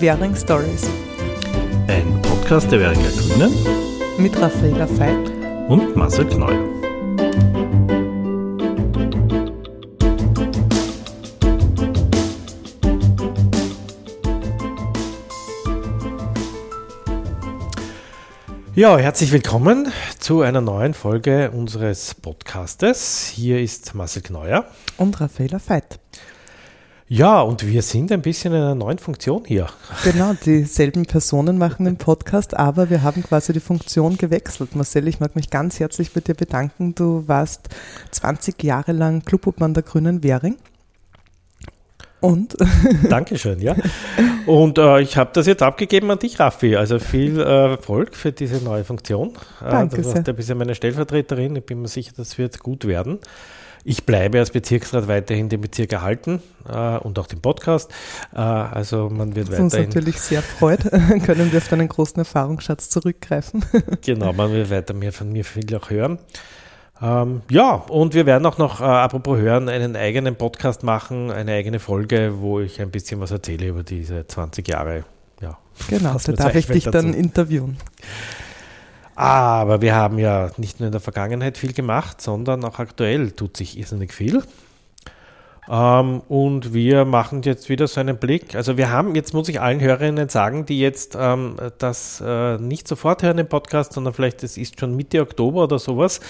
Währing Stories. Ein Podcast der Währinger Grünen mit Raffaela Veit und Marcel Kneu. Ja, herzlich willkommen zu einer neuen Folge unseres Podcastes. Hier ist Marcel Kneuer und Raffaela Veit. Ja, und wir sind ein bisschen in einer neuen Funktion hier. Genau, dieselben Personen machen den Podcast, aber wir haben quasi die Funktion gewechselt. Marcel, ich mag mich ganz herzlich bei dir bedanken. Du warst 20 Jahre lang Clubobmann der Grünen Währing. Und? Dankeschön, ja. Und äh, ich habe das jetzt abgegeben an dich, Raffi. Also viel äh, Erfolg für diese neue Funktion. Äh, Danke du warst ein bisschen meine Stellvertreterin. Ich bin mir sicher, das wird gut werden. Ich bleibe als Bezirksrat weiterhin den Bezirk erhalten äh, und auch den Podcast. Äh, also man wird weiterhin. uns natürlich sehr freut, können wir auf deinen großen Erfahrungsschatz zurückgreifen. genau, man wird weiter mehr von mir viel auch hören. Ähm, ja, und wir werden auch noch, äh, apropos hören, einen eigenen Podcast machen, eine eigene Folge, wo ich ein bisschen was erzähle über diese 20 Jahre. Ja, genau, da darf ich dich dazu. dann interviewen. Aber wir haben ja nicht nur in der Vergangenheit viel gemacht, sondern auch aktuell tut sich irrsinnig viel. Ähm, und wir machen jetzt wieder so einen Blick. Also wir haben, jetzt muss ich allen Hörerinnen sagen, die jetzt ähm, das äh, nicht sofort hören im Podcast, sondern vielleicht es ist schon Mitte Oktober oder sowas.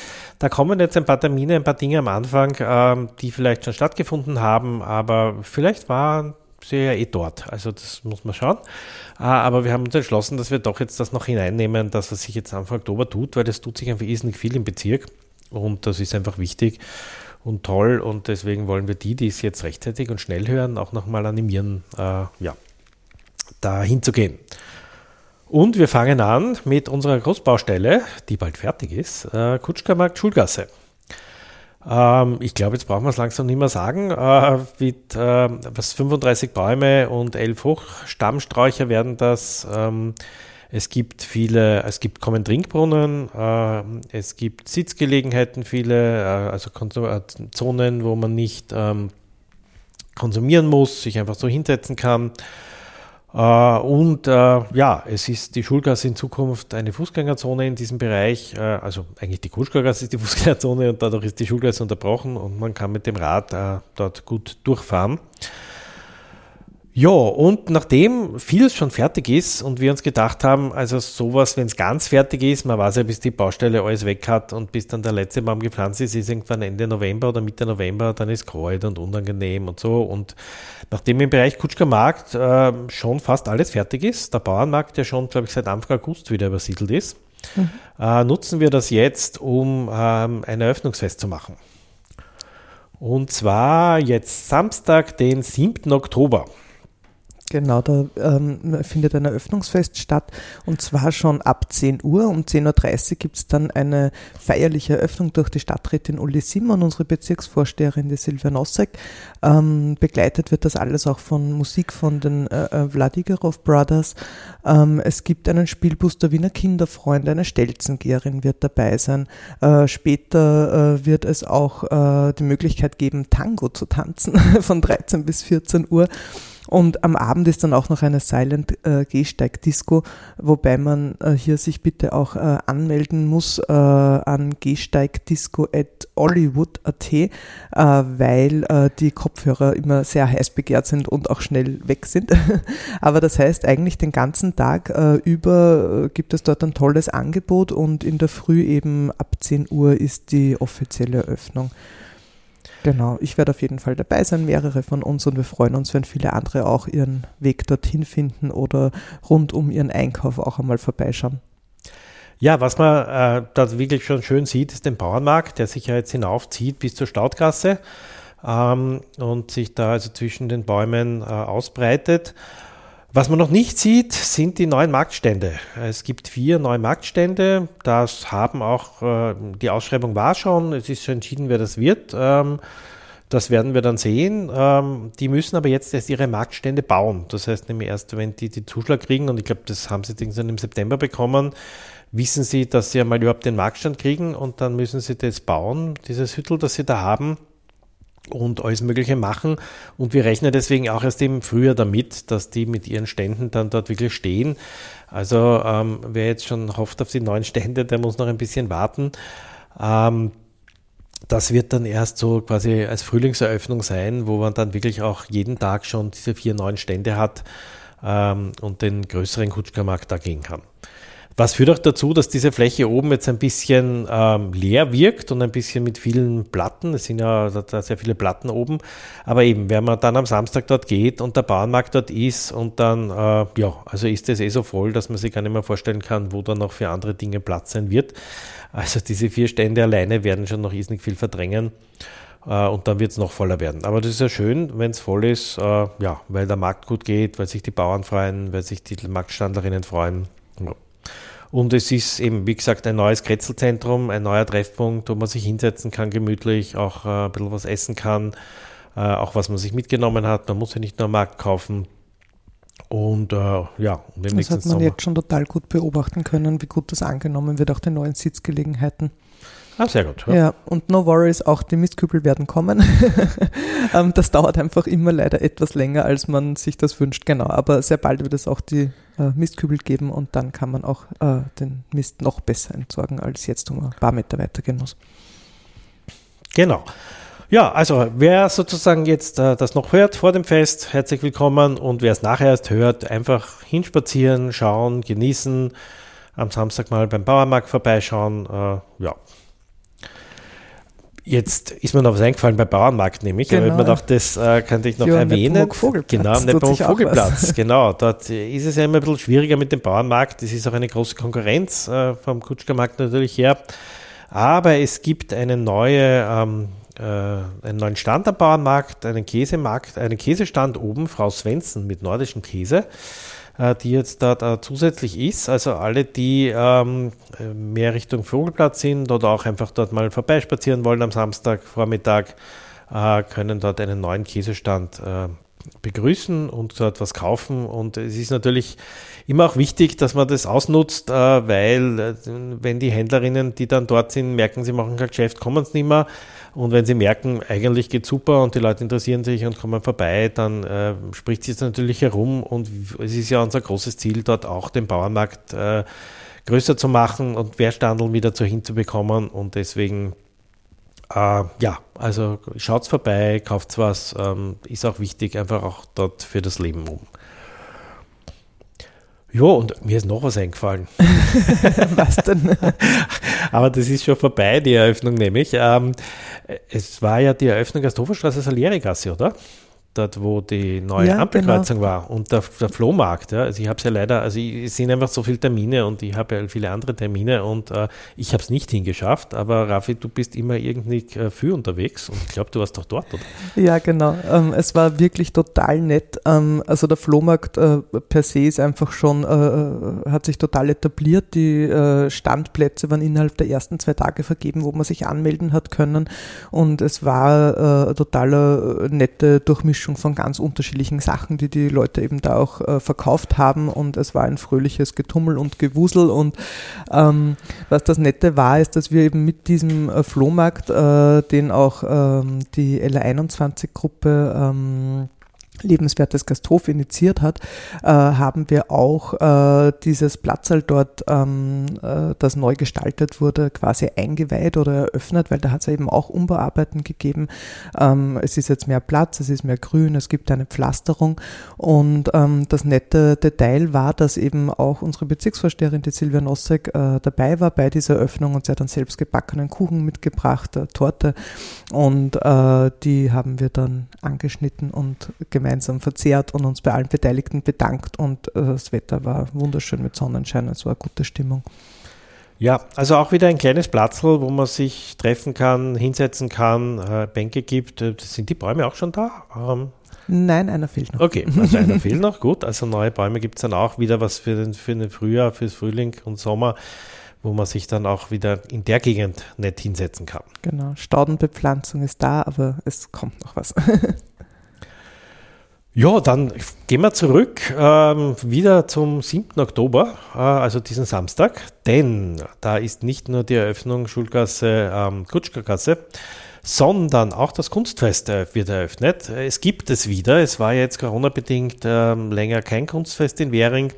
Da kommen jetzt ein paar Termine, ein paar Dinge am Anfang, ähm, die vielleicht schon stattgefunden haben, aber vielleicht waren sie ja eh dort. Also das muss man schauen. Ah, aber wir haben uns entschlossen, dass wir doch jetzt das noch hineinnehmen, dass was sich jetzt Anfang Oktober tut, weil es tut sich einfach irrsinnig viel im Bezirk und das ist einfach wichtig und toll und deswegen wollen wir die, die es jetzt rechtzeitig und schnell hören, auch nochmal animieren, äh, ja, da hinzugehen. Und wir fangen an mit unserer Großbaustelle, die bald fertig ist, äh, Kutschkermarkt Schulgasse. Ähm, ich glaube, jetzt brauchen wir es langsam nicht mehr sagen. Äh, mit äh, was 35 Bäume und 11 Hochstammsträucher werden das. Ähm, es gibt viele, es gibt kommen Trinkbrunnen, äh, es gibt Sitzgelegenheiten, viele, äh, also Konsum äh, Zonen, wo man nicht ähm, konsumieren muss, sich einfach so hinsetzen kann. Äh, und äh, ja, es ist die Schulgasse in Zukunft eine Fußgängerzone in diesem Bereich. Äh, also eigentlich die Kutschkergasse ist die Fußgängerzone und dadurch ist die Schulgasse unterbrochen und man kann mit dem Rad dort gut durchfahren. Ja, und nachdem vieles schon fertig ist und wir uns gedacht haben, also sowas, wenn es ganz fertig ist, man weiß ja, bis die Baustelle alles weg hat und bis dann der letzte Baum gepflanzt ist, ist irgendwann Ende November oder Mitte November, dann ist Kreuz und unangenehm und so. Und nachdem im Bereich Kutschker Markt äh, schon fast alles fertig ist, der Bauernmarkt ja schon, glaube ich, seit Anfang August wieder übersiedelt ist, mhm. äh, nutzen wir das jetzt, um ähm, ein Eröffnungsfest zu machen. Und zwar jetzt Samstag, den 7. Oktober. Genau, da ähm, findet ein Eröffnungsfest statt und zwar schon ab 10 Uhr. Um 10.30 Uhr gibt es dann eine feierliche Eröffnung durch die Stadträtin Uli Simon, unsere Bezirksvorsteherin, die Silvia Nossek. Ähm, begleitet wird das alles auch von Musik von den äh, äh Vladigerov Brothers. Ähm, es gibt einen Spielbus der Wiener Kinderfreunde, eine Stelzengeherin wird dabei sein. Äh, später äh, wird es auch äh, die Möglichkeit geben, Tango zu tanzen von 13 bis 14 Uhr. Und am Abend ist dann auch noch eine Silent äh, Gehsteig-Disco, wobei man äh, hier sich bitte auch äh, anmelden muss äh, an gehsteigdisco.hollywood.at, äh, weil äh, die Kopfhörer immer sehr heiß begehrt sind und auch schnell weg sind. Aber das heißt, eigentlich den ganzen Tag äh, über äh, gibt es dort ein tolles Angebot und in der Früh eben ab 10 Uhr ist die offizielle Eröffnung. Genau, ich werde auf jeden Fall dabei sein, mehrere von uns und wir freuen uns, wenn viele andere auch ihren Weg dorthin finden oder rund um ihren Einkauf auch einmal vorbeischauen. Ja, was man äh, da wirklich schon schön sieht, ist den Bauernmarkt, der sich ja jetzt hinaufzieht bis zur Staudgasse ähm, und sich da also zwischen den Bäumen äh, ausbreitet. Was man noch nicht sieht, sind die neuen Marktstände. Es gibt vier neue Marktstände. Das haben auch, äh, die Ausschreibung war schon, es ist schon entschieden, wer das wird. Ähm, das werden wir dann sehen. Ähm, die müssen aber jetzt erst ihre Marktstände bauen. Das heißt nämlich erst, wenn die den Zuschlag kriegen, und ich glaube, das haben sie dann im September bekommen, wissen sie, dass sie einmal überhaupt den Marktstand kriegen und dann müssen sie das bauen, dieses Hüttel, das sie da haben. Und alles Mögliche machen. Und wir rechnen deswegen auch erst im Frühjahr damit, dass die mit ihren Ständen dann dort wirklich stehen. Also ähm, wer jetzt schon hofft auf die neuen Stände, der muss noch ein bisschen warten. Ähm, das wird dann erst so quasi als Frühlingseröffnung sein, wo man dann wirklich auch jeden Tag schon diese vier neuen Stände hat ähm, und den größeren Kutschkermarkt da gehen kann. Was führt auch dazu, dass diese Fläche oben jetzt ein bisschen ähm, leer wirkt und ein bisschen mit vielen Platten. Es sind ja da sehr viele Platten oben. Aber eben, wenn man dann am Samstag dort geht und der Bauernmarkt dort ist und dann, äh, ja, also ist es eh so voll, dass man sich gar nicht mehr vorstellen kann, wo dann noch für andere Dinge Platz sein wird. Also diese vier Stände alleine werden schon noch irrsinnig viel verdrängen äh, und dann wird es noch voller werden. Aber das ist ja schön, wenn es voll ist, äh, ja, weil der Markt gut geht, weil sich die Bauern freuen, weil sich die Marktstandlerinnen freuen. Und es ist eben, wie gesagt, ein neues Kretzelzentrum, ein neuer Treffpunkt, wo man sich hinsetzen kann, gemütlich, auch äh, ein bisschen was essen kann, äh, auch was man sich mitgenommen hat. Man muss ja nicht nur am Markt kaufen. Und äh, ja, und im das hat man Sommer. jetzt schon total gut beobachten können, wie gut das angenommen wird, auch die neuen Sitzgelegenheiten. Ah, sehr gut. Ja. ja, und no worries, auch die Mistkübel werden kommen. Ähm, das dauert einfach immer leider etwas länger, als man sich das wünscht. Genau, aber sehr bald wird es auch die äh, Mistkübel geben und dann kann man auch äh, den Mist noch besser entsorgen, als jetzt um ein paar Meter weitergehen muss. Genau. Ja, also wer sozusagen jetzt äh, das noch hört vor dem Fest, herzlich willkommen und wer es nachher erst hört, einfach hinspazieren, schauen, genießen, am Samstag mal beim Bauernmarkt vorbeischauen. Äh, ja. Jetzt ist mir noch was eingefallen beim Bauernmarkt, nämlich. Genau. Aber ich mir gedacht, das äh, könnte ich noch ja, erwähnen. Genau, am Nepomuk Vogelplatz. genau, dort ist es ja immer ein bisschen schwieriger mit dem Bauernmarkt. Das ist auch eine große Konkurrenz äh, vom Kutschkermarkt natürlich her. Aber es gibt eine neue ähm, äh, einen neuen Stand am Bauernmarkt, einen Käsemarkt, einen Käsestand oben, Frau Svensson mit nordischem Käse, die jetzt da, zusätzlich ist. Also alle, die ähm, mehr Richtung Vogelplatz sind oder auch einfach dort mal vorbeispazieren wollen am Samstagvormittag, äh, können dort einen neuen Käsestand äh, begrüßen und dort was kaufen. Und es ist natürlich immer auch wichtig, dass man das ausnutzt, äh, weil äh, wenn die Händlerinnen, die dann dort sind, merken, sie machen kein Geschäft, kommen es nicht mehr. Und wenn sie merken, eigentlich geht super und die Leute interessieren sich und kommen vorbei, dann äh, spricht sich natürlich herum. Und es ist ja unser großes Ziel, dort auch den Bauernmarkt äh, größer zu machen und Wehrstandeln wieder zu hinzubekommen. Und deswegen äh, ja, also schaut's vorbei, kauft was, ähm, ist auch wichtig, einfach auch dort für das Leben um. Ja, und mir ist noch was eingefallen. was denn? Aber das ist schon vorbei, die Eröffnung nämlich. Ähm, es war ja die Eröffnung der Stoferstraße Salerigasse, oder? Dort wo die neue ja, Ampelkreuzung genau. war und der, der Flohmarkt. Ja. Also ich habe es ja leider, also es sind einfach so viele Termine und ich habe ja viele andere Termine und äh, ich habe es nicht hingeschafft, aber Raffi, du bist immer irgendwie äh, für unterwegs und ich glaube, du warst doch dort, oder? Ja, genau. Ähm, es war wirklich total nett. Ähm, also der Flohmarkt äh, per se ist einfach schon, äh, äh, hat sich total etabliert. Die äh, Standplätze waren innerhalb der ersten zwei Tage vergeben, wo man sich anmelden hat können und es war totaler nette Durchmischung Mischung von ganz unterschiedlichen Sachen, die die Leute eben da auch äh, verkauft haben. Und es war ein fröhliches Getummel und Gewusel. Und ähm, was das Nette war, ist, dass wir eben mit diesem äh, Flohmarkt, äh, den auch ähm, die LA21-Gruppe ähm, lebenswertes Gasthof initiiert hat, äh, haben wir auch äh, dieses Platzal dort, ähm, äh, das neu gestaltet wurde, quasi eingeweiht oder eröffnet, weil da hat es eben auch Umbauarbeiten gegeben. Ähm, es ist jetzt mehr Platz, es ist mehr Grün, es gibt eine Pflasterung und ähm, das nette Detail war, dass eben auch unsere Bezirksvorsteherin, die Silvia Nossek, äh, dabei war bei dieser Öffnung und sie hat dann selbst gebackenen Kuchen mitgebracht, äh, Torte und äh, die haben wir dann angeschnitten und gemeinsam gemeinsam verzehrt und uns bei allen Beteiligten bedankt und äh, das Wetter war wunderschön mit Sonnenschein, es war eine gute Stimmung. Ja, also auch wieder ein kleines Platzl, wo man sich treffen kann, hinsetzen kann, äh, Bänke gibt. Äh, sind die Bäume auch schon da? Ähm Nein, einer fehlt noch. Okay, also einer fehlt noch. Gut, also neue Bäume gibt es dann auch wieder was für den, für den Frühjahr, fürs Frühling und Sommer, wo man sich dann auch wieder in der Gegend nett hinsetzen kann. Genau, Staudenbepflanzung ist da, aber es kommt noch was. Ja, dann gehen wir zurück ähm, wieder zum 7. Oktober, äh, also diesen Samstag, denn da ist nicht nur die Eröffnung Schulgasse, ähm, Kutschkergasse, sondern auch das Kunstfest wird eröffnet. Es gibt es wieder. Es war jetzt Corona-bedingt äh, länger kein Kunstfest in Währing.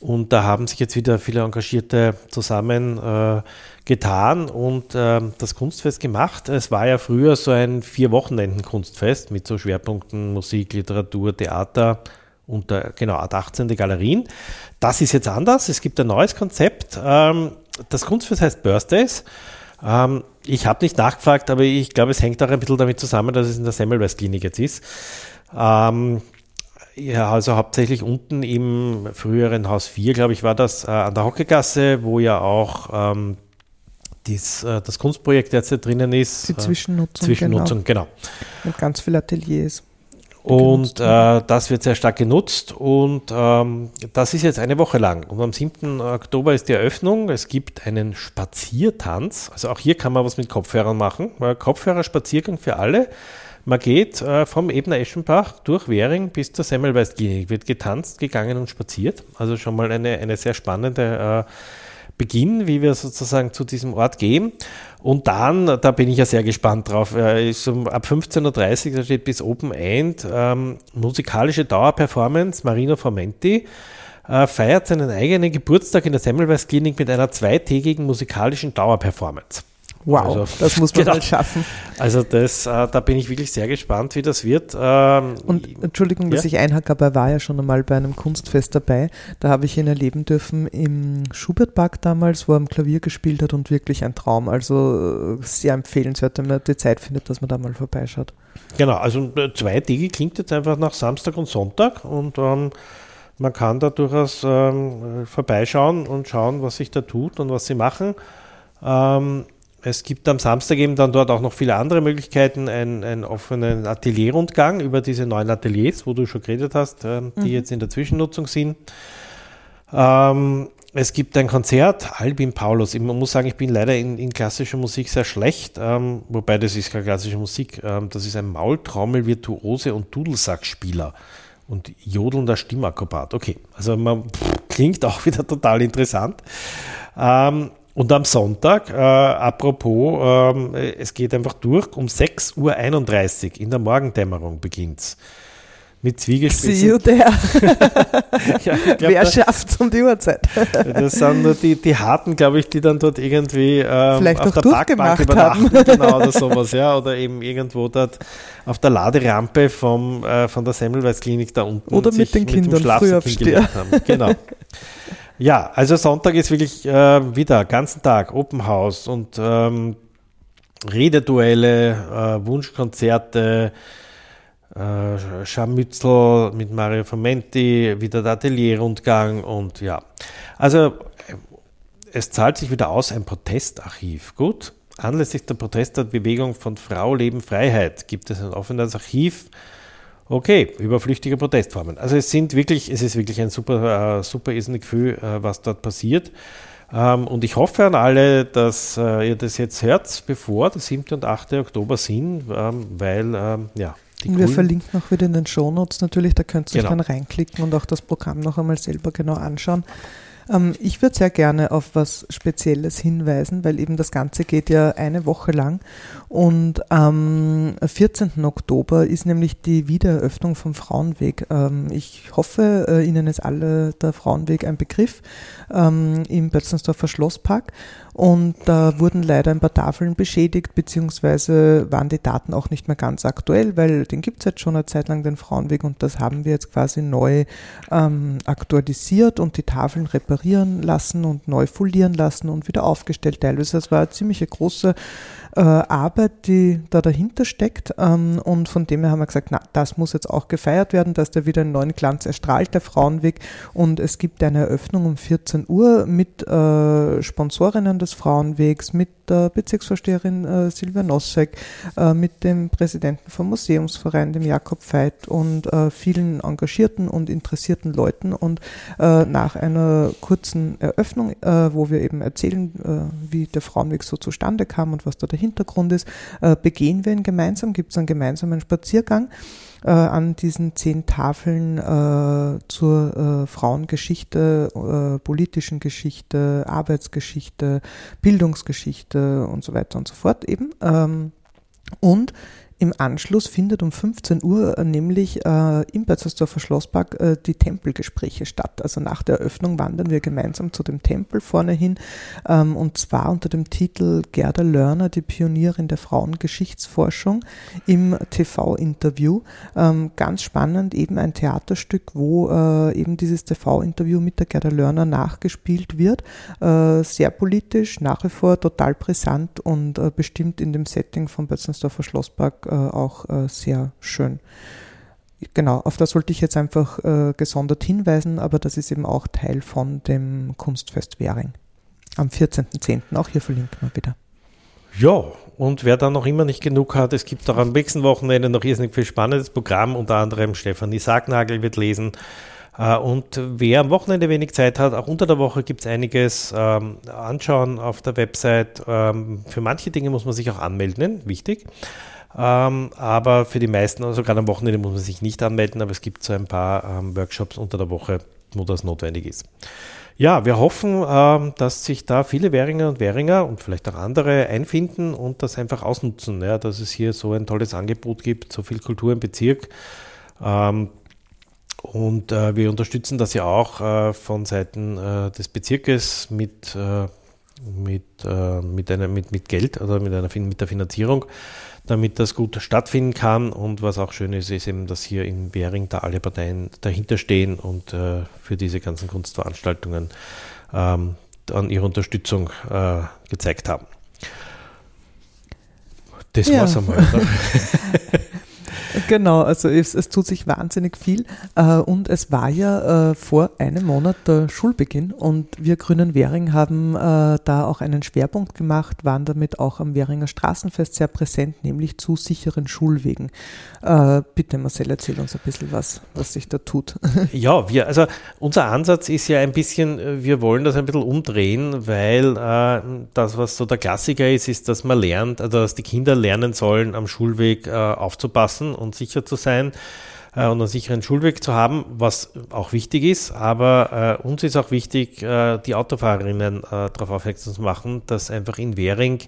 Und da haben sich jetzt wieder viele Engagierte zusammen äh, getan und äh, das Kunstfest gemacht. Es war ja früher so ein vier Wochenenden Kunstfest mit so Schwerpunkten Musik, Literatur, Theater und äh, genau 18. Galerien. Das ist jetzt anders. Es gibt ein neues Konzept. Ähm, das Kunstfest heißt Birthdays. Ähm, ich habe nicht nachgefragt, aber ich glaube, es hängt auch ein bisschen damit zusammen, dass es in der Semmelweis Klinik jetzt ist. Ähm, ja, also hauptsächlich unten im früheren Haus 4, glaube ich, war das äh, an der Hockegasse, wo ja auch ähm, dies, äh, das Kunstprojekt jetzt drinnen ist. Die Zwischennutzung. Äh, Zwischennutzung, genau. genau. Mit ganz vielen Ateliers. Und äh, das wird sehr stark genutzt und ähm, das ist jetzt eine Woche lang. Und am 7. Oktober ist die Eröffnung. Es gibt einen Spaziertanz. Also auch hier kann man was mit Kopfhörern machen. Kopfhörer-Spaziergang für alle. Man geht äh, vom Ebner Eschenbach durch Währing bis zur Semmelweis-Klinik, wird getanzt, gegangen und spaziert. Also schon mal eine, eine sehr spannende äh, Beginn, wie wir sozusagen zu diesem Ort gehen. Und dann, da bin ich ja sehr gespannt drauf, äh, ist um, ab 15.30 Uhr, da steht bis Open End, ähm, musikalische Dauerperformance, Marino Formenti äh, feiert seinen eigenen Geburtstag in der Semmelweis Klinik mit einer zweitägigen musikalischen Dauerperformance. Wow, also, das muss man genau. halt schaffen. Also das, äh, da bin ich wirklich sehr gespannt, wie das wird. Ähm, und Entschuldigung, dass ja? ich einhacke, aber er war ja schon einmal bei einem Kunstfest dabei. Da habe ich ihn erleben dürfen im Schubertpark damals, wo er am Klavier gespielt hat und wirklich ein Traum. Also äh, sehr empfehlenswert, wenn man die Zeit findet, dass man da mal vorbeischaut. Genau, also äh, zwei Tage klingt jetzt einfach nach Samstag und Sonntag und ähm, man kann da durchaus ähm, vorbeischauen und schauen, was sich da tut und was sie machen. Ähm, es gibt am Samstag eben dann dort auch noch viele andere Möglichkeiten, einen, einen offenen Atelierrundgang über diese neuen Ateliers, wo du schon geredet hast, äh, die mhm. jetzt in der Zwischennutzung sind. Ähm, es gibt ein Konzert, Albin Paulus. Ich muss sagen, ich bin leider in, in klassischer Musik sehr schlecht, ähm, wobei das ist keine klassische Musik. Ähm, das ist ein Maultrommel-Virtuose und Dudelsackspieler und jodelnder Stimmakrobat. Okay, also man pff, klingt auch wieder total interessant. Ähm, und am Sonntag, äh, apropos, äh, es geht einfach durch, um 6.31 Uhr in der Morgendämmerung beginnt's. Mit Zwiegespitze. See you there. ja, Wer schafft es um die Uhrzeit? das sind nur die, die Harten, glaube ich, die dann dort irgendwie ähm, Vielleicht auf der Parkbank übernachten. Haben. Genau, oder sowas, ja. Oder eben irgendwo dort auf der Laderampe vom, äh, von der Semmelweis-Klinik da unten. Oder mit den Kindern früh aufstehen. Genau. Ja, also Sonntag ist wirklich äh, wieder ganzen Tag Open House und ähm, Rededuelle, äh, Wunschkonzerte, äh, Scharmützel mit Mario Fomenti, wieder der Atelierrundgang und ja. Also es zahlt sich wieder aus, ein Protestarchiv. Gut, anlässlich der Protestbewegung von Frau, Leben, Freiheit gibt es ein offenes Archiv Okay, über flüchtige Protestformen. Also es sind wirklich, es ist wirklich ein super, äh, super irrsinnig Gefühl, äh, was dort passiert. Ähm, und ich hoffe an alle, dass äh, ihr das jetzt hört, bevor der 7. und 8. Oktober sind, ähm, weil ähm, ja. Die wir verlinken auch wieder in den Shownotes natürlich, da könnt ihr genau. euch dann reinklicken und auch das Programm noch einmal selber genau anschauen. Ähm, ich würde sehr gerne auf was Spezielles hinweisen, weil eben das Ganze geht ja eine Woche lang. Und am 14. Oktober ist nämlich die Wiedereröffnung vom Frauenweg. Ähm, ich hoffe, äh, Ihnen ist alle der Frauenweg ein Begriff ähm, im Bötzensdorfer Schlosspark. Und da wurden leider ein paar Tafeln beschädigt, beziehungsweise waren die Daten auch nicht mehr ganz aktuell, weil den gibt es jetzt schon eine Zeit lang, den Frauenweg, und das haben wir jetzt quasi neu ähm, aktualisiert und die Tafeln reparieren lassen und neu folieren lassen und wieder aufgestellt teilweise. Das war eine ziemlich große äh, Arbeit, die da dahinter steckt. Ähm, und von dem her haben wir gesagt, na, das muss jetzt auch gefeiert werden, dass der wieder einen neuen Glanz erstrahlt, der Frauenweg. Und es gibt eine Eröffnung um 14 Uhr mit äh, Sponsorinnen des Frauenwegs, mit der Bezirksvorsteherin äh, Silvia Nossek, äh, mit dem Präsidenten vom Museumsverein, dem Jakob Veit und äh, vielen engagierten und interessierten Leuten. Und äh, nach einer kurzen Eröffnung, äh, wo wir eben erzählen, äh, wie der Frauenweg so zustande kam und was da der Hintergrund ist, begehen wir ihn gemeinsam, gibt es einen gemeinsamen Spaziergang äh, an diesen zehn Tafeln äh, zur äh, Frauengeschichte, äh, politischen Geschichte, Arbeitsgeschichte, Bildungsgeschichte und so weiter und so fort eben. Ähm, und im Anschluss findet um 15 Uhr äh, nämlich äh, im Berzersdorfer Schlosspark äh, die Tempelgespräche statt. Also nach der Eröffnung wandern wir gemeinsam zu dem Tempel vorne hin ähm, und zwar unter dem Titel Gerda Lörner, die Pionierin der Frauengeschichtsforschung im TV-Interview. Ähm, ganz spannend, eben ein Theaterstück, wo äh, eben dieses TV-Interview mit der Gerda Lörner nachgespielt wird. Äh, sehr politisch, nach wie vor total brisant und äh, bestimmt in dem Setting vom Berzersdorfer Schlosspark äh, auch äh, sehr schön. Genau, auf das wollte ich jetzt einfach äh, gesondert hinweisen, aber das ist eben auch Teil von dem Kunstfest Währing. Am 14.10. auch hier verlinken wir wieder. Ja, und wer da noch immer nicht genug hat, es gibt auch am nächsten Wochenende noch irrsinnig viel spannendes Programm, unter anderem Stefanie Sargnagel wird lesen. Und wer am Wochenende wenig Zeit hat, auch unter der Woche gibt es einiges ähm, anschauen auf der Website. Ähm, für manche Dinge muss man sich auch anmelden, wichtig. Ähm, aber für die meisten, also gerade am Wochenende muss man sich nicht anmelden, aber es gibt so ein paar ähm, Workshops unter der Woche, wo das notwendig ist. Ja, wir hoffen, ähm, dass sich da viele Währinger und Währinger und vielleicht auch andere einfinden und das einfach ausnutzen, ja, dass es hier so ein tolles Angebot gibt, so viel Kultur im Bezirk. Ähm, und äh, wir unterstützen das ja auch äh, von Seiten äh, des Bezirkes mit, äh, mit, äh, mit, einer, mit, mit Geld oder mit, einer, mit der Finanzierung damit das gut stattfinden kann. Und was auch schön ist, ist eben, dass hier in Währing da alle Parteien dahinter stehen und äh, für diese ganzen Kunstveranstaltungen ähm, an ihre Unterstützung äh, gezeigt haben. Das ja. war's einmal. Genau, also es, es, tut sich wahnsinnig viel äh, und es war ja äh, vor einem Monat der Schulbeginn und wir Grünen Währing haben äh, da auch einen Schwerpunkt gemacht, waren damit auch am Währinger Straßenfest sehr präsent, nämlich zu sicheren Schulwegen. Bitte Marcel, erzähl uns ein bisschen was, was sich da tut. Ja, wir, also unser Ansatz ist ja ein bisschen, wir wollen das ein bisschen umdrehen, weil das, was so der Klassiker ist, ist, dass man lernt, also dass die Kinder lernen sollen, am Schulweg aufzupassen und sicher zu sein äh, und einen sicheren Schulweg zu haben, was auch wichtig ist. Aber äh, uns ist auch wichtig, äh, die Autofahrerinnen äh, darauf aufmerksam zu machen, dass einfach in Währing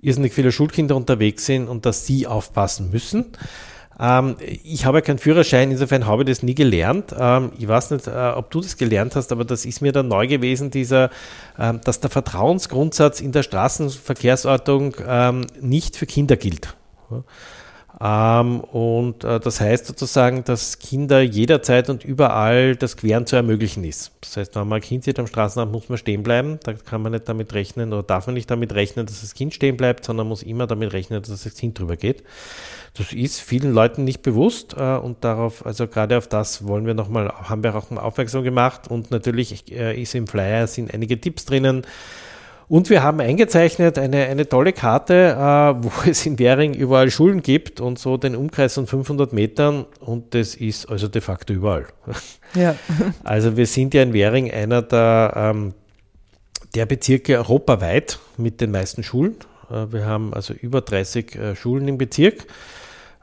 irrsinnig viele Schulkinder unterwegs sind und dass sie aufpassen müssen. Ähm, ich habe keinen Führerschein, insofern habe ich das nie gelernt. Ähm, ich weiß nicht, äh, ob du das gelernt hast, aber das ist mir dann neu gewesen, dieser, äh, dass der Vertrauensgrundsatz in der Straßenverkehrsordnung ähm, nicht für Kinder gilt. Ähm, und äh, das heißt sozusagen, dass Kinder jederzeit und überall das Queren zu ermöglichen ist. Das heißt, wenn man ein Kind sieht am Straßenrand, muss man stehen bleiben. Da kann man nicht damit rechnen oder darf man nicht damit rechnen, dass das Kind stehen bleibt, sondern muss immer damit rechnen, dass das Kind drüber geht. Das ist vielen Leuten nicht bewusst äh, und darauf, also gerade auf das wollen wir nochmal, haben wir auch mal aufmerksam gemacht und natürlich äh, ist im Flyer sind einige Tipps drinnen und wir haben eingezeichnet eine, eine tolle Karte, äh, wo es in Währing überall Schulen gibt und so den Umkreis von 500 Metern und das ist also de facto überall. Ja. Also wir sind ja in Währing einer der, ähm, der Bezirke europaweit mit den meisten Schulen. Äh, wir haben also über 30 äh, Schulen im Bezirk.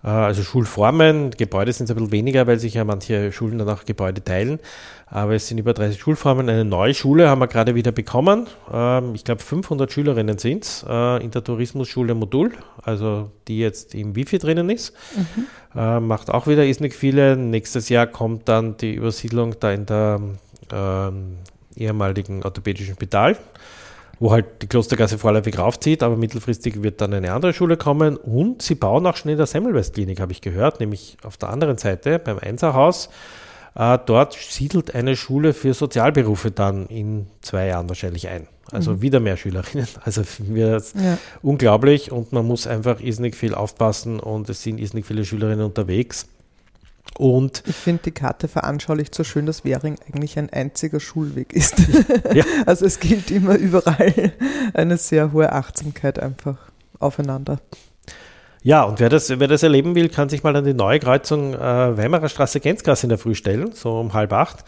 Äh, also Schulformen, Gebäude sind es ein bisschen weniger, weil sich ja manche Schulen dann auch Gebäude teilen. Aber es sind über 30 Schulformen. Eine neue Schule haben wir gerade wieder bekommen. Ähm, ich glaube 500 Schülerinnen sind es äh, in der Tourismusschule Modul, also die jetzt im Wifi drinnen ist. Mhm. Äh, macht auch wieder irrsinnig viele. Nächstes Jahr kommt dann die Übersiedlung da in der ähm, ehemaligen orthopädischen Spital wo halt die Klostergasse vorläufig raufzieht, aber mittelfristig wird dann eine andere Schule kommen und sie bauen auch schon in der Semmelwest-Klinik, habe ich gehört, nämlich auf der anderen Seite beim Einserhaus. Äh, dort siedelt eine Schule für Sozialberufe dann in zwei Jahren wahrscheinlich ein. Also mhm. wieder mehr Schülerinnen. Also mir ja. unglaublich und man muss einfach irrsinnig viel aufpassen und es sind irrsinnig viele Schülerinnen unterwegs. Und ich finde die Karte veranschaulicht so schön, dass Währing eigentlich ein einziger Schulweg ist. Ja. Also es gilt immer überall eine sehr hohe Achtsamkeit einfach aufeinander. Ja, und wer das, wer das erleben will, kann sich mal an die neue Kreuzung äh, Weimarer Straße Gänzgasse in der Früh stellen, so um halb acht.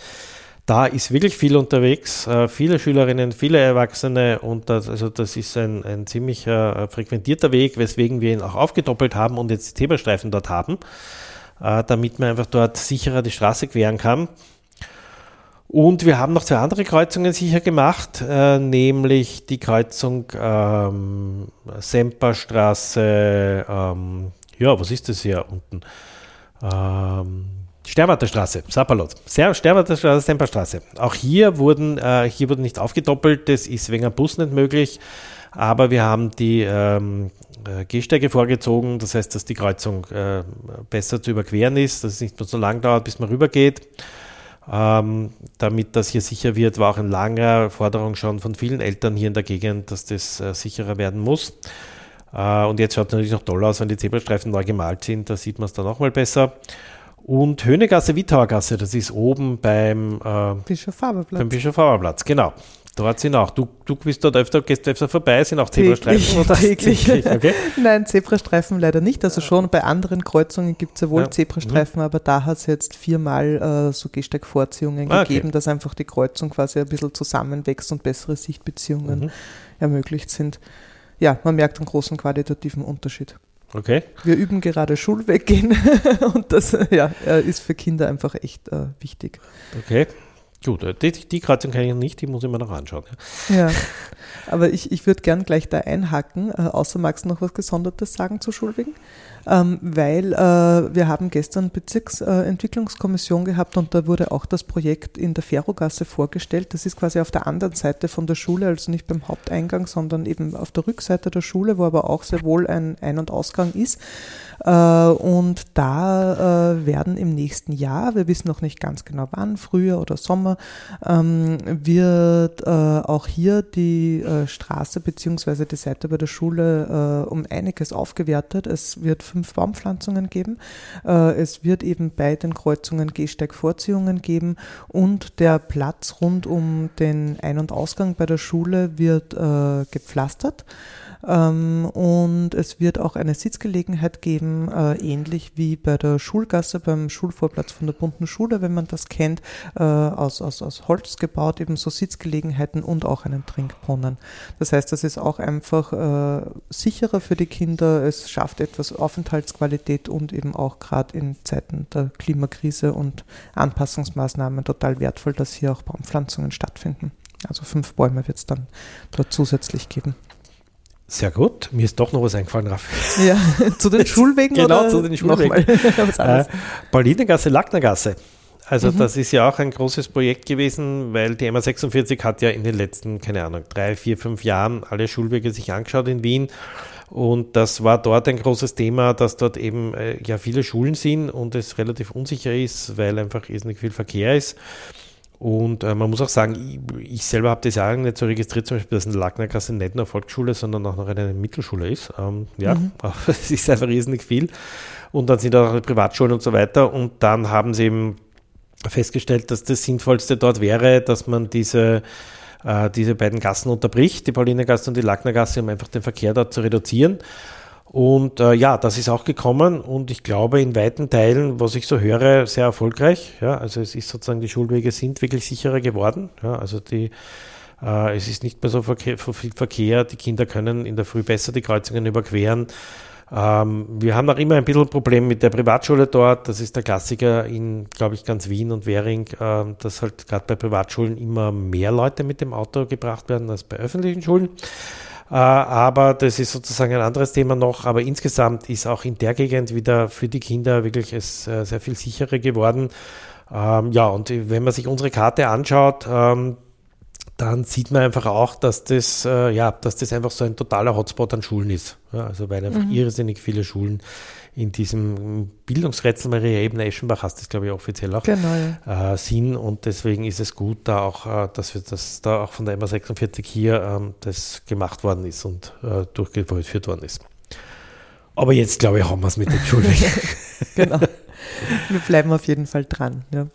Da ist wirklich viel unterwegs, äh, viele Schülerinnen, viele Erwachsene und das, also das ist ein, ein ziemlich äh, frequentierter Weg, weswegen wir ihn auch aufgedoppelt haben und jetzt Zebrastreifen dort haben. Äh, damit man einfach dort sicherer die Straße queren kann. Und wir haben noch zwei andere Kreuzungen sicher gemacht, äh, nämlich die Kreuzung ähm, Semperstraße, ähm, ja, was ist das hier unten? Ähm, Sterwarterstraße, Sapperlot. Sterwarterstraße, Semperstraße. Auch hier wurden, äh, hier wurden nicht aufgedoppelt, das ist wegen einem Bus nicht möglich, aber wir haben die ähm, äh, Gehsteige vorgezogen, das heißt, dass die Kreuzung äh, besser zu überqueren ist, dass es nicht mehr so lang dauert, bis man rübergeht. Ähm, damit das hier sicher wird, war auch eine lange Forderung schon von vielen Eltern hier in der Gegend, dass das äh, sicherer werden muss. Äh, und jetzt schaut es natürlich noch toll aus, wenn die Zebrastreifen neu gemalt sind, da sieht man es dann auch mal besser. Und Höhnegasse, Wittauergasse, das ist oben beim äh, Bischof Faberplatz. Beim Bischof genau. Dort sind auch, du, du bist dort öfter, gehst öfter vorbei, sind auch Zebrastreifen oder täglich. Okay. Nein, Zebrastreifen leider nicht. Also schon bei anderen Kreuzungen gibt es ja wohl ja. Zebrastreifen, mhm. aber da hat es jetzt viermal äh, so Gehsteigvorziehungen ah, gegeben, okay. dass einfach die Kreuzung quasi ein bisschen zusammenwächst und bessere Sichtbeziehungen mhm. ermöglicht sind. Ja, man merkt einen großen qualitativen Unterschied. Okay. Wir üben gerade Schulweggehen und das ja, äh, ist für Kinder einfach echt äh, wichtig. Okay. Gut, äh, die, die Kreuzung kann ich nicht, die muss ich mir noch anschauen. Ja, ja. aber ich, ich würde gern gleich da einhacken, äh, außer magst du noch was Gesondertes sagen zu Schulwegen? Ähm, weil äh, wir haben gestern Bezirksentwicklungskommission gehabt und da wurde auch das Projekt in der Ferrogasse vorgestellt. Das ist quasi auf der anderen Seite von der Schule, also nicht beim Haupteingang, sondern eben auf der Rückseite der Schule, wo aber auch sehr wohl ein Ein- und Ausgang ist. Äh, und da äh, werden im nächsten Jahr, wir wissen noch nicht ganz genau wann, Frühjahr oder Sommer, ähm, wird äh, auch hier die Straße bzw. die Seite bei der Schule um einiges aufgewertet. Es wird fünf Baumpflanzungen geben. Es wird eben bei den Kreuzungen Gehsteigvorziehungen geben und der Platz rund um den Ein- und Ausgang bei der Schule wird gepflastert. Ähm, und es wird auch eine Sitzgelegenheit geben, äh, ähnlich wie bei der Schulgasse beim Schulvorplatz von der bunten Schule, wenn man das kennt, äh, aus, aus, aus Holz gebaut, eben so Sitzgelegenheiten und auch einen Trinkbrunnen. Das heißt, das ist auch einfach äh, sicherer für die Kinder, es schafft etwas Aufenthaltsqualität und eben auch gerade in Zeiten der Klimakrise und Anpassungsmaßnahmen total wertvoll, dass hier auch Baumpflanzungen stattfinden. Also fünf Bäume wird es dann dort zusätzlich geben. Sehr gut. Mir ist doch noch was eingefallen, Raffi. Ja, zu den Schulwegen? genau, zu den Schulwegen. äh, Paulinergasse, Lacknergasse. Also mhm. das ist ja auch ein großes Projekt gewesen, weil die MA46 hat ja in den letzten, keine Ahnung, drei, vier, fünf Jahren alle Schulwege sich angeschaut in Wien. Und das war dort ein großes Thema, dass dort eben äh, ja viele Schulen sind und es relativ unsicher ist, weil einfach irrsinnig viel Verkehr ist. Und äh, man muss auch sagen, ich, ich selber habe das Jahr nicht so registriert, zum Beispiel, dass eine Lacknergasse nicht nur Volksschule, sondern auch noch eine Mittelschule ist. Ähm, ja, mhm. es ist einfach riesig viel. Und dann sind auch noch Privatschulen und so weiter. Und dann haben sie eben festgestellt, dass das Sinnvollste dort wäre, dass man diese, äh, diese beiden Gassen unterbricht, die Paulinergasse und die Lacknergasse, um einfach den Verkehr dort zu reduzieren. Und äh, ja, das ist auch gekommen und ich glaube in weiten Teilen, was ich so höre, sehr erfolgreich. Ja, also es ist sozusagen, die Schulwege sind wirklich sicherer geworden. Ja, also die, äh, es ist nicht mehr so, Verkehr, viel Verkehr, die Kinder können in der Früh besser die Kreuzungen überqueren. Ähm, wir haben auch immer ein bisschen ein Problem mit der Privatschule dort. Das ist der Klassiker in, glaube ich, ganz Wien und Währing, äh, dass halt gerade bei Privatschulen immer mehr Leute mit dem Auto gebracht werden als bei öffentlichen Schulen. Äh, aber das ist sozusagen ein anderes Thema noch. Aber insgesamt ist auch in der Gegend wieder für die Kinder wirklich es äh, sehr viel sicherer geworden. Ähm, ja, und wenn man sich unsere Karte anschaut, ähm, dann sieht man einfach auch, dass das, äh, ja, dass das einfach so ein totaler Hotspot an Schulen ist. Ja, also weil einfach mhm. irrsinnig viele Schulen in diesem Bildungsrätsel Maria Ebner Eschenbach hast das glaube ich offiziell auch genau, ja. äh, sind und deswegen ist es gut, da auch, äh, dass wir das da auch von der MA46 hier ähm, das gemacht worden ist und äh, durchgeführt worden ist. Aber jetzt glaube ich haben wir es mit den Schulwegen. genau. Wir bleiben auf jeden Fall dran. Ja.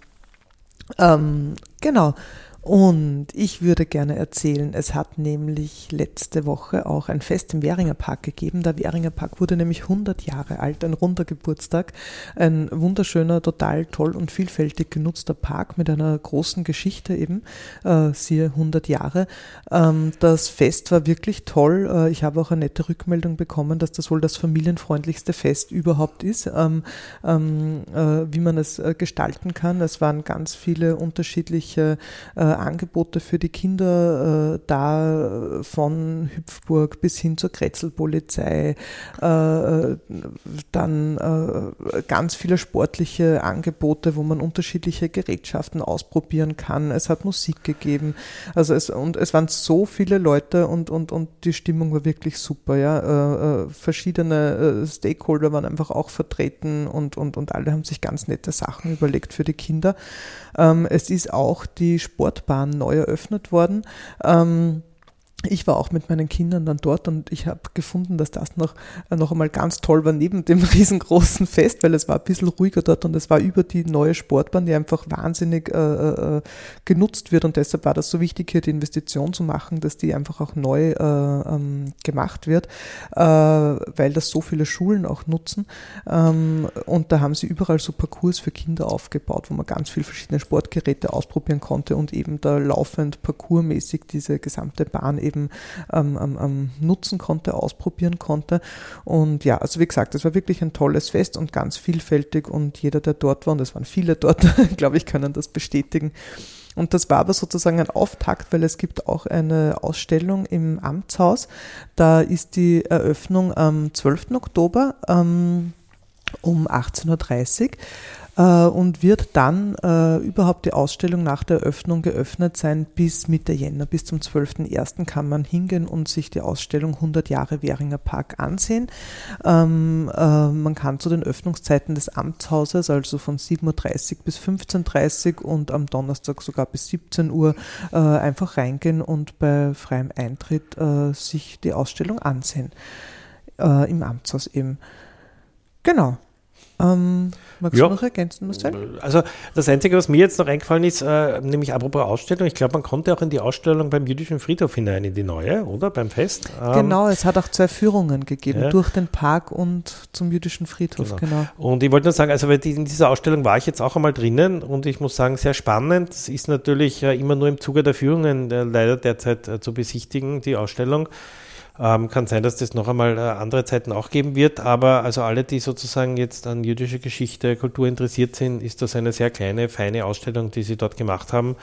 Ähm, genau. Und ich würde gerne erzählen, es hat nämlich letzte Woche auch ein Fest im Währinger Park gegeben. Der Währinger Park wurde nämlich 100 Jahre alt, ein runder Geburtstag. Ein wunderschöner, total toll und vielfältig genutzter Park mit einer großen Geschichte eben, äh, siehe 100 Jahre. Ähm, das Fest war wirklich toll. Äh, ich habe auch eine nette Rückmeldung bekommen, dass das wohl das familienfreundlichste Fest überhaupt ist, ähm, ähm, äh, wie man es äh, gestalten kann. Es waren ganz viele unterschiedliche äh, Angebote für die Kinder äh, da, von Hüpfburg bis hin zur Kretzelpolizei, äh, dann äh, ganz viele sportliche Angebote, wo man unterschiedliche Gerätschaften ausprobieren kann. Es hat Musik gegeben, also es, und es waren so viele Leute und, und, und die Stimmung war wirklich super, ja. verschiedene Stakeholder waren einfach auch vertreten und, und, und alle haben sich ganz nette Sachen überlegt für die Kinder. Ähm, es ist auch die Sportbahn neu eröffnet worden. Ähm, ich war auch mit meinen Kindern dann dort und ich habe gefunden, dass das noch, äh, noch einmal ganz toll war neben dem riesengroßen Fest, weil es war ein bisschen ruhiger dort und es war über die neue Sportbahn, die einfach wahnsinnig äh, äh, genutzt wird und deshalb war das so wichtig, hier die Investition zu machen, dass die einfach auch neu äh, ähm, gemacht wird, äh, weil das so viele Schulen auch nutzen ähm, und da haben sie überall so Parcours für Kinder aufgebaut, wo man ganz viele verschiedene Sportgeräte ausprobieren konnte und eben da laufend parkourmäßig diese gesamte Bahn eben eben ähm, ähm, nutzen konnte, ausprobieren konnte. Und ja, also wie gesagt, es war wirklich ein tolles Fest und ganz vielfältig und jeder, der dort war, und es waren viele dort, glaube ich, können das bestätigen. Und das war aber sozusagen ein Auftakt, weil es gibt auch eine Ausstellung im Amtshaus. Da ist die Eröffnung am 12. Oktober ähm, um 18.30 Uhr. Äh, und wird dann äh, überhaupt die Ausstellung nach der Eröffnung geöffnet sein bis Mitte Jänner. Bis zum 12.01. kann man hingehen und sich die Ausstellung 100 Jahre Währinger Park ansehen. Ähm, äh, man kann zu den Öffnungszeiten des Amtshauses, also von 7.30 Uhr bis 15.30 Uhr und am Donnerstag sogar bis 17 Uhr, äh, einfach reingehen und bei freiem Eintritt äh, sich die Ausstellung ansehen. Äh, Im Amtshaus eben. Genau. Ähm, magst ja. du noch ergänzen, Marcel? Also das Einzige, was mir jetzt noch eingefallen ist, äh, nämlich apropos Ausstellung, ich glaube, man konnte auch in die Ausstellung beim jüdischen Friedhof hinein, in die neue, oder? Beim Fest. Ähm, genau, es hat auch zwei Führungen gegeben, ja. durch den Park und zum jüdischen Friedhof, genau. genau. Und ich wollte nur sagen, also in dieser Ausstellung war ich jetzt auch einmal drinnen und ich muss sagen, sehr spannend. Es ist natürlich äh, immer nur im Zuge der Führungen äh, leider derzeit äh, zu besichtigen, die Ausstellung. Ähm, kann sein, dass das noch einmal äh, andere Zeiten auch geben wird, aber also alle, die sozusagen jetzt an jüdische Geschichte, Kultur interessiert sind, ist das eine sehr kleine, feine Ausstellung, die sie dort gemacht haben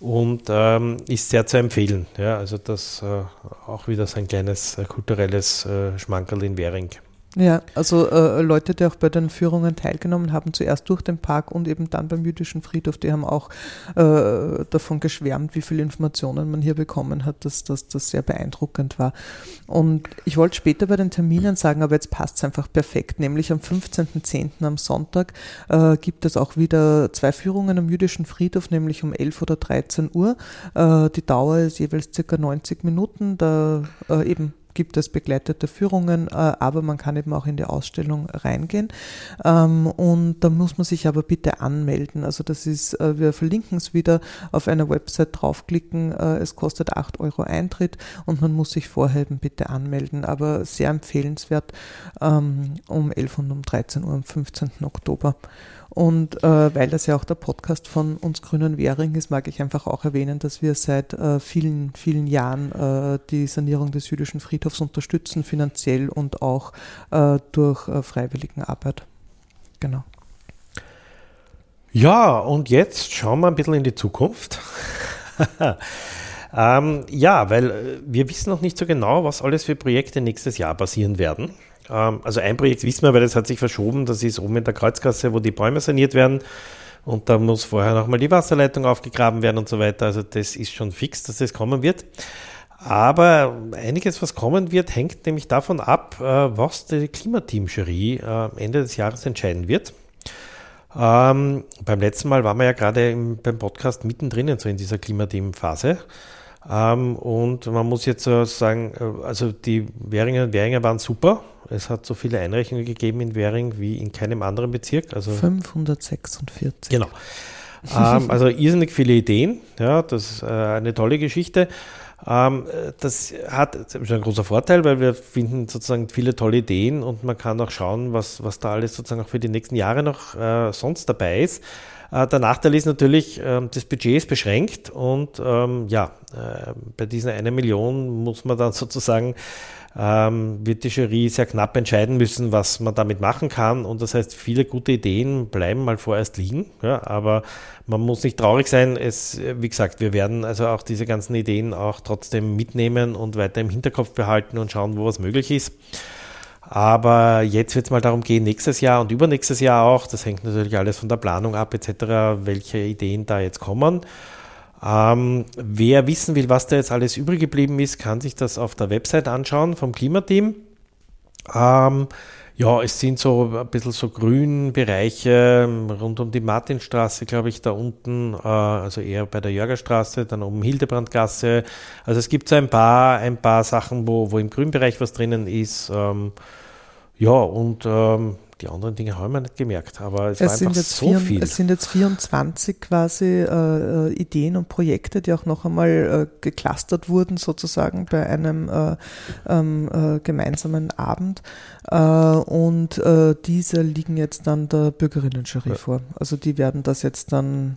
und ähm, ist sehr zu empfehlen. Ja, also das äh, auch wieder so ein kleines äh, kulturelles äh, Schmankerl in Währing. Ja, also äh, Leute, die auch bei den Führungen teilgenommen haben, zuerst durch den Park und eben dann beim jüdischen Friedhof, die haben auch äh, davon geschwärmt, wie viele Informationen man hier bekommen hat, dass, dass das sehr beeindruckend war. Und ich wollte später bei den Terminen sagen, aber jetzt passt es einfach perfekt, nämlich am 15.10. am Sonntag äh, gibt es auch wieder zwei Führungen am jüdischen Friedhof, nämlich um 11 oder 13 Uhr. Äh, die Dauer ist jeweils circa 90 Minuten, da äh, eben gibt es begleitete Führungen, äh, aber man kann eben auch in die Ausstellung reingehen. Ähm, und da muss man sich aber bitte anmelden. Also das ist, äh, wir verlinken es wieder auf einer Website draufklicken. Äh, es kostet 8 Euro Eintritt und man muss sich vorher eben bitte anmelden. Aber sehr empfehlenswert ähm, um 11 und um 13 Uhr am 15. Oktober. Und äh, weil das ja auch der Podcast von uns Grünen Währing ist, mag ich einfach auch erwähnen, dass wir seit äh, vielen, vielen Jahren äh, die Sanierung des jüdischen Friedhofs unterstützen, finanziell und auch äh, durch äh, Arbeit. Genau. Ja, und jetzt schauen wir ein bisschen in die Zukunft. ähm, ja, weil äh, wir wissen noch nicht so genau, was alles für Projekte nächstes Jahr passieren werden. Ähm, also ein Projekt wissen wir, weil das hat sich verschoben. Das ist oben in der Kreuzgasse, wo die Bäume saniert werden. Und da muss vorher nochmal die Wasserleitung aufgegraben werden und so weiter. Also das ist schon fix, dass das kommen wird. Aber einiges, was kommen wird, hängt nämlich davon ab, äh, was die Klimateam-Jury äh, Ende des Jahres entscheiden wird. Ähm, beim letzten Mal waren wir ja gerade beim Podcast mittendrin, so in dieser Klimateam-Phase. Und man muss jetzt sagen, äh, also die Währinger und Währinger waren super. Es hat so viele Einreichungen gegeben in Währing wie in keinem anderen Bezirk. Also 546. Genau. ähm, also irrsinnig viele Ideen. Ja, das ist äh, eine tolle Geschichte. Ähm, das hat schon ein großer Vorteil, weil wir finden sozusagen viele tolle Ideen und man kann auch schauen, was, was da alles sozusagen auch für die nächsten Jahre noch äh, sonst dabei ist. Äh, der Nachteil ist natürlich, äh, das Budget ist beschränkt und ähm, ja, äh, bei diesen einer Million muss man dann sozusagen ähm, wird die Jury sehr knapp entscheiden müssen, was man damit machen kann. Und das heißt, viele gute Ideen bleiben mal vorerst liegen. Ja, aber man muss nicht traurig sein. Es, wie gesagt, wir werden also auch diese ganzen Ideen auch trotzdem mitnehmen und weiter im Hinterkopf behalten und schauen, wo was möglich ist. Aber jetzt wird es mal darum gehen, nächstes Jahr und übernächstes Jahr auch, das hängt natürlich alles von der Planung ab etc., welche Ideen da jetzt kommen. Ähm, wer wissen will, was da jetzt alles übrig geblieben ist, kann sich das auf der Website anschauen vom Klimateam. Ähm, ja, es sind so ein bisschen so Grünbereiche rund um die Martinstraße, glaube ich, da unten, äh, also eher bei der Jörgerstraße, dann um Hildebrandgasse. Also es gibt so ein paar, ein paar Sachen, wo, wo im Grünbereich was drinnen ist. Ähm, ja, und ähm, die anderen Dinge haben wir nicht gemerkt, aber es, es war einfach so vier, viel. Es sind jetzt 24 quasi äh, äh, Ideen und Projekte, die auch noch einmal äh, geclustert wurden, sozusagen bei einem äh, ähm, äh gemeinsamen Abend. Äh, und diese liegen jetzt dann der Bürgerinnen-Jury ja. vor. Also die werden das jetzt dann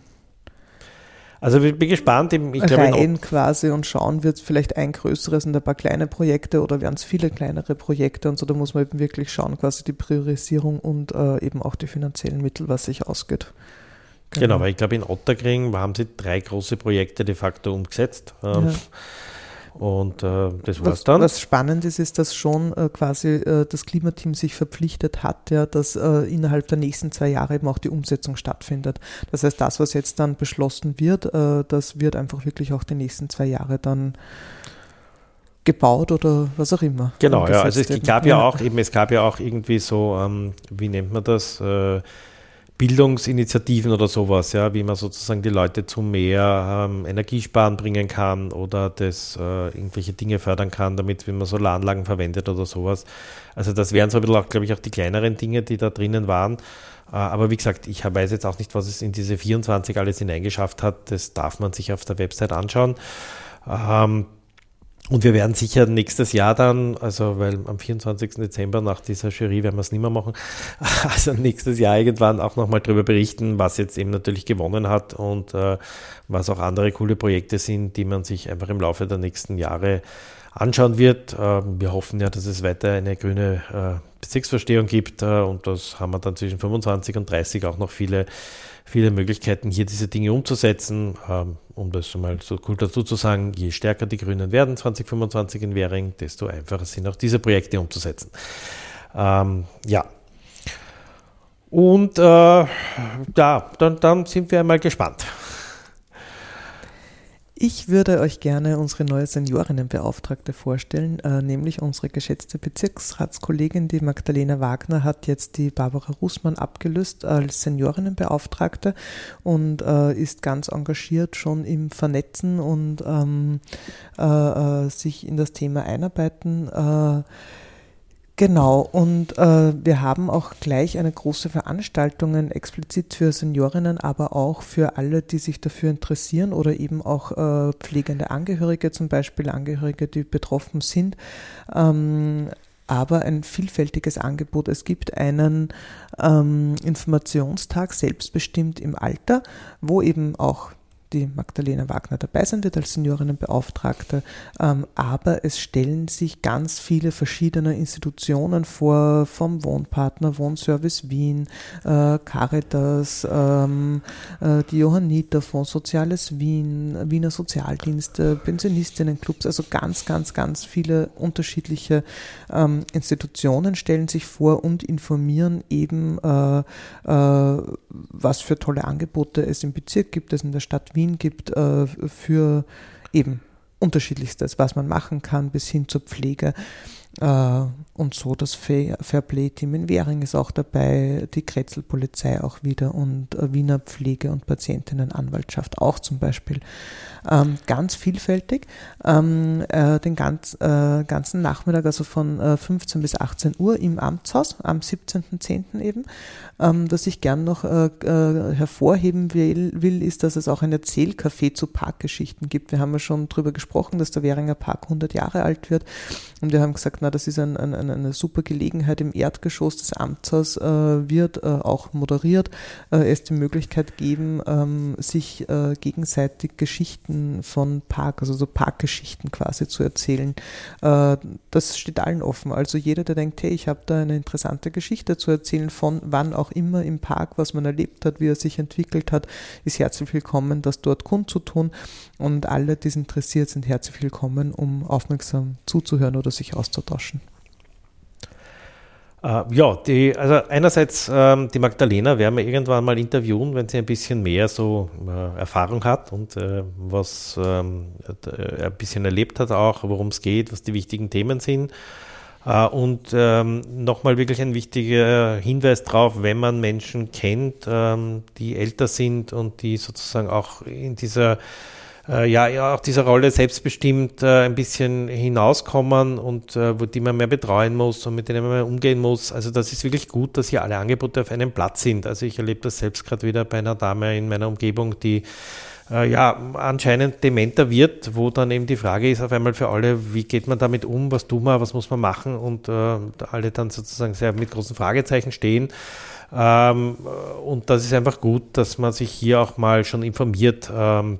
also ich bin gespannt. Ich glaube, rein quasi und schauen, wird es vielleicht ein größeres und ein paar kleine Projekte oder werden es viele kleinere Projekte und so. Da muss man eben wirklich schauen, quasi die Priorisierung und äh, eben auch die finanziellen Mittel, was sich ausgeht. Genau, genau weil ich glaube, in Otterkring haben sie drei große Projekte de facto umgesetzt. Ähm, ja. Und äh, das war's was, dann. Was spannend ist, ist, dass schon äh, quasi äh, das Klimateam sich verpflichtet hat, ja, dass äh, innerhalb der nächsten zwei Jahre eben auch die Umsetzung stattfindet. Das heißt, das, was jetzt dann beschlossen wird, äh, das wird einfach wirklich auch die nächsten zwei Jahre dann gebaut oder was auch immer. Genau, ja, also es gab ja auch eben, es gab ja auch irgendwie so, ähm, wie nennt man das? Bildungsinitiativen oder sowas, ja, wie man sozusagen die Leute zu mehr ähm, Energiesparen bringen kann oder das äh, irgendwelche Dinge fördern kann, damit, wenn man Solaranlagen verwendet oder sowas. Also das wären so ein bisschen auch, glaube ich, auch die kleineren Dinge, die da drinnen waren. Äh, aber wie gesagt, ich weiß jetzt auch nicht, was es in diese 24 alles hineingeschafft hat. Das darf man sich auf der Website anschauen. Ähm, und wir werden sicher nächstes Jahr dann, also weil am 24. Dezember nach dieser Jury werden wir es nicht mehr machen, also nächstes Jahr irgendwann auch nochmal darüber berichten, was jetzt eben natürlich gewonnen hat und äh, was auch andere coole Projekte sind, die man sich einfach im Laufe der nächsten Jahre anschauen wird. Äh, wir hoffen ja, dass es weiter eine grüne äh, Bezirksverstehung gibt äh, und das haben wir dann zwischen 25 und 30 auch noch viele viele Möglichkeiten, hier diese Dinge umzusetzen. Ähm, um das mal so cool dazu zu sagen, je stärker die Grünen werden 2025 in Währing, desto einfacher sind auch diese Projekte umzusetzen. Ähm, ja. Und äh, ja, dann, dann sind wir einmal gespannt. Ich würde euch gerne unsere neue Seniorinnenbeauftragte vorstellen, äh, nämlich unsere geschätzte Bezirksratskollegin, die Magdalena Wagner, hat jetzt die Barbara Rußmann abgelöst als Seniorinnenbeauftragte und äh, ist ganz engagiert schon im Vernetzen und ähm, äh, äh sich in das Thema einarbeiten. Genau, und äh, wir haben auch gleich eine große Veranstaltung explizit für Seniorinnen, aber auch für alle, die sich dafür interessieren oder eben auch äh, pflegende Angehörige, zum Beispiel Angehörige, die betroffen sind. Ähm, aber ein vielfältiges Angebot. Es gibt einen ähm, Informationstag selbstbestimmt im Alter, wo eben auch die Magdalena Wagner dabei sein wird als Seniorinnenbeauftragte. Ähm, aber es stellen sich ganz viele verschiedene Institutionen vor, vom Wohnpartner, Wohnservice Wien, äh, Caritas, ähm, äh, die Johanniter Fonds, Soziales Wien, Wiener Sozialdienste, Pensionistinnenclubs, also ganz, ganz, ganz viele unterschiedliche ähm, Institutionen stellen sich vor und informieren eben, äh, was für tolle Angebote es im Bezirk gibt, es in der Stadt Wien gibt äh, für eben unterschiedlichstes, was man machen kann, bis hin zur Pflege. Äh, und so das Fair, Fairplay-Team in Währing ist auch dabei, die Kretzelpolizei auch wieder und äh, Wiener Pflege- und Patientinnenanwaltschaft auch zum Beispiel. Ähm, ganz vielfältig. Ähm, äh, den ganz, äh, ganzen Nachmittag, also von äh, 15 bis 18 Uhr im Amtshaus, am 17.10. eben. Ähm, dass ich gern noch äh, äh, hervorheben will, will, ist, dass es auch ein Erzählcafé zu Parkgeschichten gibt. Wir haben ja schon darüber gesprochen, dass der Währinger Park 100 Jahre alt wird. Und wir haben gesagt, na, das ist ein, ein, eine super Gelegenheit im Erdgeschoss des Amtshaus, äh, wird äh, auch moderiert, äh, es die Möglichkeit geben, ähm, sich äh, gegenseitig Geschichten von Park, also so Parkgeschichten quasi zu erzählen. Äh, das steht allen offen. Also jeder, der denkt, hey, ich habe da eine interessante Geschichte zu erzählen von wann auch immer im Park, was man erlebt hat, wie er sich entwickelt hat, ist herzlich willkommen, das dort kundzutun. Und alle, die es interessiert, sind herzlich willkommen, um aufmerksam zuzuhören oder sich auszutauschen. Uh, ja, die, also einerseits ähm, die Magdalena werden wir irgendwann mal interviewen, wenn sie ein bisschen mehr so äh, Erfahrung hat und äh, was ähm, äh, ein bisschen erlebt hat auch, worum es geht, was die wichtigen Themen sind. Uh, und ähm, nochmal wirklich ein wichtiger Hinweis darauf, wenn man Menschen kennt, ähm, die älter sind und die sozusagen auch in dieser äh, ja, auch dieser Rolle selbstbestimmt äh, ein bisschen hinauskommen und äh, wo die man mehr betreuen muss und mit denen man mehr umgehen muss. Also das ist wirklich gut, dass hier alle Angebote auf einem Platz sind. Also ich erlebe das selbst gerade wieder bei einer Dame in meiner Umgebung, die äh, ja anscheinend dementer wird, wo dann eben die Frage ist auf einmal für alle, wie geht man damit um, was tun wir, was muss man machen und äh, alle dann sozusagen sehr mit großen Fragezeichen stehen. Ähm, und das ist einfach gut, dass man sich hier auch mal schon informiert. Ähm,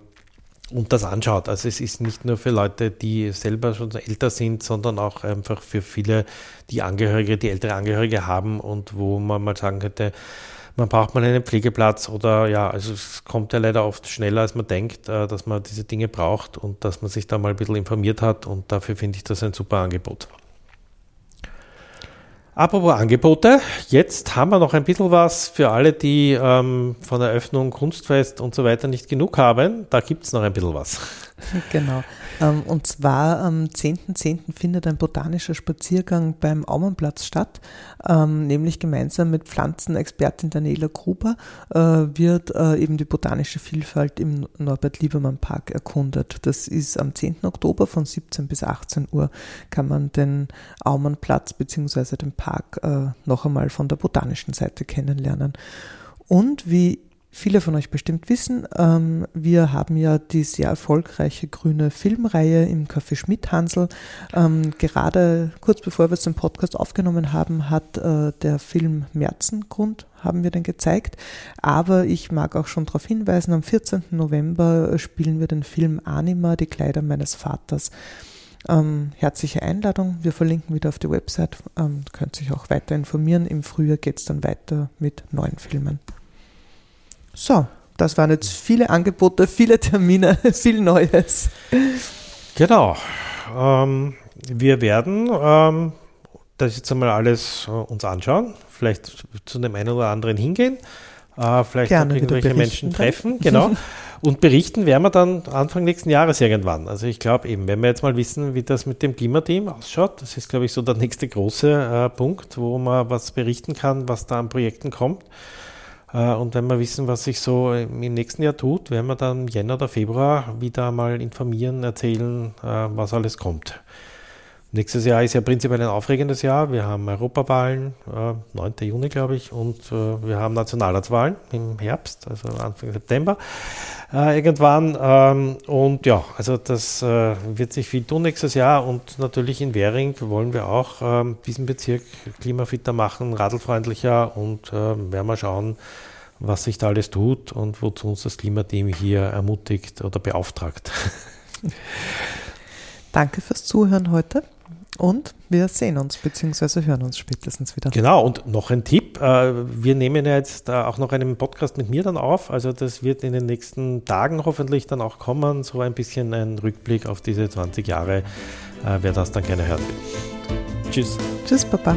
und das anschaut. Also es ist nicht nur für Leute, die selber schon älter sind, sondern auch einfach für viele, die Angehörige, die ältere Angehörige haben und wo man mal sagen könnte, man braucht mal einen Pflegeplatz oder ja, also es kommt ja leider oft schneller, als man denkt, äh, dass man diese Dinge braucht und dass man sich da mal ein bisschen informiert hat und dafür finde ich das ein super Angebot. Apropos Angebote, jetzt haben wir noch ein bisschen was für alle, die ähm, von Eröffnung Kunstfest und so weiter nicht genug haben. Da gibt es noch ein bisschen was. Genau. Ähm, und zwar am 10.10. .10. findet ein botanischer Spaziergang beim Aumannplatz statt, ähm, nämlich gemeinsam mit Pflanzenexpertin Daniela Gruber äh, wird äh, eben die botanische Vielfalt im Norbert Liebermann Park erkundet. Das ist am 10. Oktober von 17 bis 18 Uhr kann man den Aumannplatz bzw. den Park äh, noch einmal von der botanischen Seite kennenlernen. Und wie viele von euch bestimmt wissen, ähm, wir haben ja die sehr erfolgreiche grüne Filmreihe im Café Schmidt Hansel. Ähm, gerade kurz bevor wir den Podcast aufgenommen haben, hat äh, der Film Märzengrund haben wir den gezeigt. Aber ich mag auch schon darauf hinweisen, am 14. November spielen wir den Film Anima, die Kleider meines Vaters. Ähm, herzliche Einladung. Wir verlinken wieder auf die Website. Ähm, könnt sich auch weiter informieren. Im Frühjahr geht es dann weiter mit neuen Filmen. So, das waren jetzt viele Angebote, viele Termine, viel Neues. Genau. Ähm, wir werden ähm, das jetzt einmal alles äh, uns anschauen, vielleicht zu dem einen oder anderen hingehen, äh, vielleicht Gerne irgendwelche Menschen treffen, genau. Und berichten werden wir dann Anfang nächsten Jahres irgendwann. Also ich glaube eben, wenn wir jetzt mal wissen, wie das mit dem Klimateam ausschaut, das ist, glaube ich, so der nächste große äh, Punkt, wo man was berichten kann, was da an Projekten kommt. Äh, und wenn wir wissen, was sich so im nächsten Jahr tut, werden wir dann Jänner oder Februar wieder mal informieren, erzählen, äh, was alles kommt. Nächstes Jahr ist ja prinzipiell ein aufregendes Jahr. Wir haben Europawahlen, äh, 9. Juni, glaube ich, und äh, wir haben Nationalratswahlen im Herbst, also Anfang September äh, irgendwann. Ähm, und ja, also das äh, wird sich viel tun nächstes Jahr und natürlich in Währing wollen wir auch ähm, diesen Bezirk klimafitter machen, radlfreundlicher und äh, werden wir schauen, was sich da alles tut und wozu uns das Klimateam hier ermutigt oder beauftragt. Danke fürs Zuhören heute. Und wir sehen uns bzw. hören uns spätestens wieder. Genau, und noch ein Tipp. Äh, wir nehmen ja jetzt auch noch einen Podcast mit mir dann auf. Also das wird in den nächsten Tagen hoffentlich dann auch kommen. So ein bisschen ein Rückblick auf diese 20 Jahre, äh, wer das dann gerne hört. Tschüss. Tschüss, Papa.